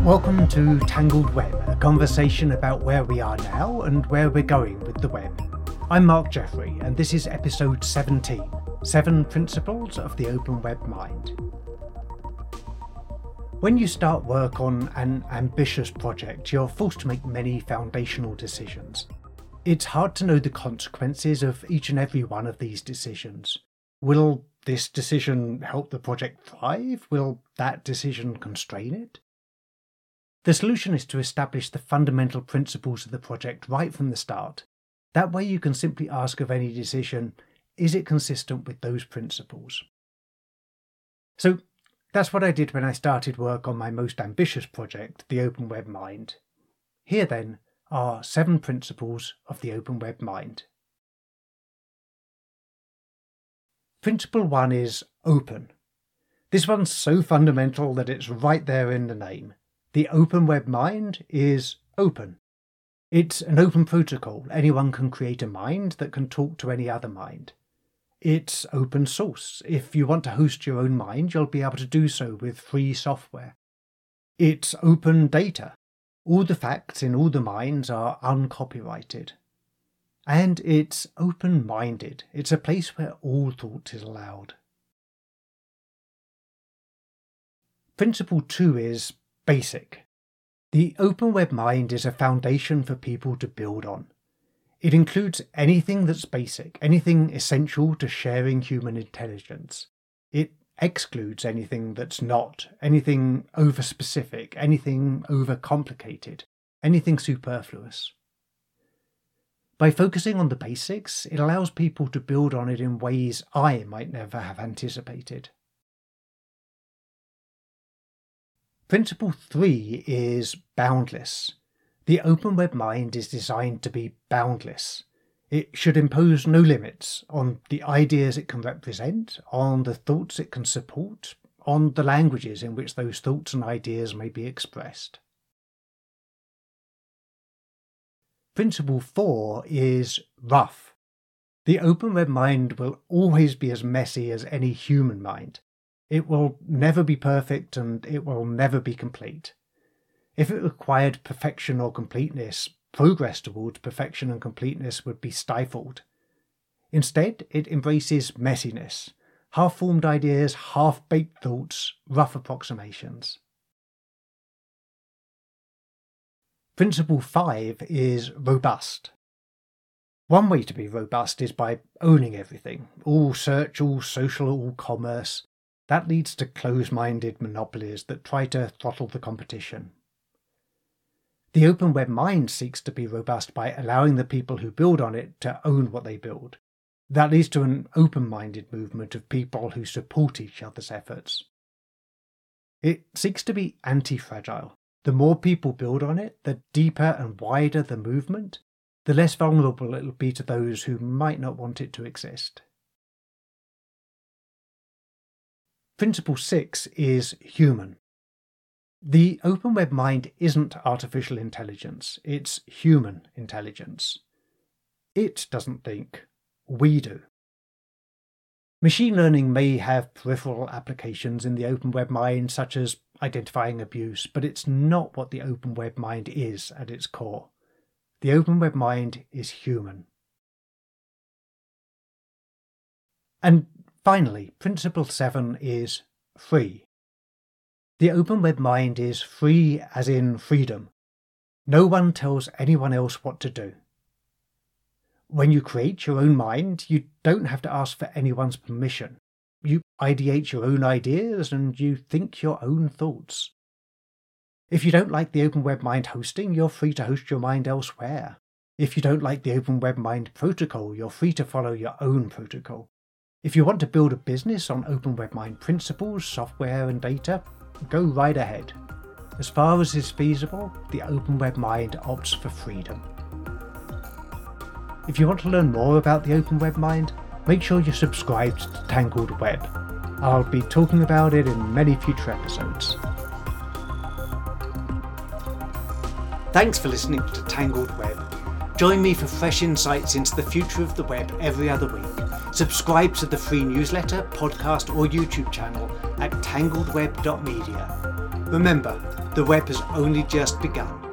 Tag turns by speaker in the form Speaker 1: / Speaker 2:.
Speaker 1: Welcome to Tangled Web, a conversation about where we are now and where we're going with the web. I'm Mark Jeffrey, and this is episode 17 Seven Principles of the Open Web Mind. When you start work on an ambitious project, you're forced to make many foundational decisions. It's hard to know the consequences of each and every one of these decisions. Will this decision help the project thrive? Will that decision constrain it? The solution is to establish the fundamental principles of the project right from the start. That way, you can simply ask of any decision is it consistent with those principles? So, that's what I did when I started work on my most ambitious project, the Open Web Mind. Here, then, are seven principles of the Open Web Mind. Principle one is open. This one's so fundamental that it's right there in the name. The Open Web Mind is open. It's an open protocol. Anyone can create a mind that can talk to any other mind. It's open source. If you want to host your own mind, you'll be able to do so with free software. It's open data. All the facts in all the minds are uncopyrighted. And it's open minded. It's a place where all thought is allowed. Principle two is basic. The open web mind is a foundation for people to build on. It includes anything that's basic, anything essential to sharing human intelligence. It excludes anything that's not, anything over specific, anything over complicated, anything superfluous. By focusing on the basics, it allows people to build on it in ways I might never have anticipated. Principle 3 is boundless. The open web mind is designed to be boundless. It should impose no limits on the ideas it can represent, on the thoughts it can support, on the languages in which those thoughts and ideas may be expressed. Principle 4 is rough. The open web mind will always be as messy as any human mind. It will never be perfect and it will never be complete. If it required perfection or completeness, progress towards perfection and completeness would be stifled. Instead, it embraces messiness, half formed ideas, half baked thoughts, rough approximations. Principle 5 is robust. One way to be robust is by owning everything all search, all social, all commerce. That leads to close minded monopolies that try to throttle the competition. The open web mind seeks to be robust by allowing the people who build on it to own what they build. That leads to an open minded movement of people who support each other's efforts. It seeks to be anti fragile. The more people build on it, the deeper and wider the movement, the less vulnerable it will be to those who might not want it to exist. Principle 6 is human. The open web mind isn't artificial intelligence, it's human intelligence. It doesn't think, we do. Machine learning may have peripheral applications in the open web mind, such as identifying abuse, but it's not what the open web mind is at its core. The open web mind is human. And Finally, Principle 7 is free. The open web mind is free as in freedom. No one tells anyone else what to do. When you create your own mind, you don't have to ask for anyone's permission. You ideate your own ideas and you think your own thoughts. If you don't like the Open Web Mind hosting, you're free to host your mind elsewhere. If you don't like the Open Web Mind protocol, you're free to follow your own protocol. If you want to build a business on Open Web Mind principles, software, and data, go right ahead. As far as is feasible, the Open Web Mind opts for freedom. If you want to learn more about the Open Web Mind, make sure you're subscribed to Tangled Web. I'll be talking about it in many future episodes. Thanks for listening to Tangled Web. Join me for fresh insights into the future of the web every other week Subscribe to the free newsletter, podcast, or YouTube channel at tangledweb.media. Remember, the web has only just begun.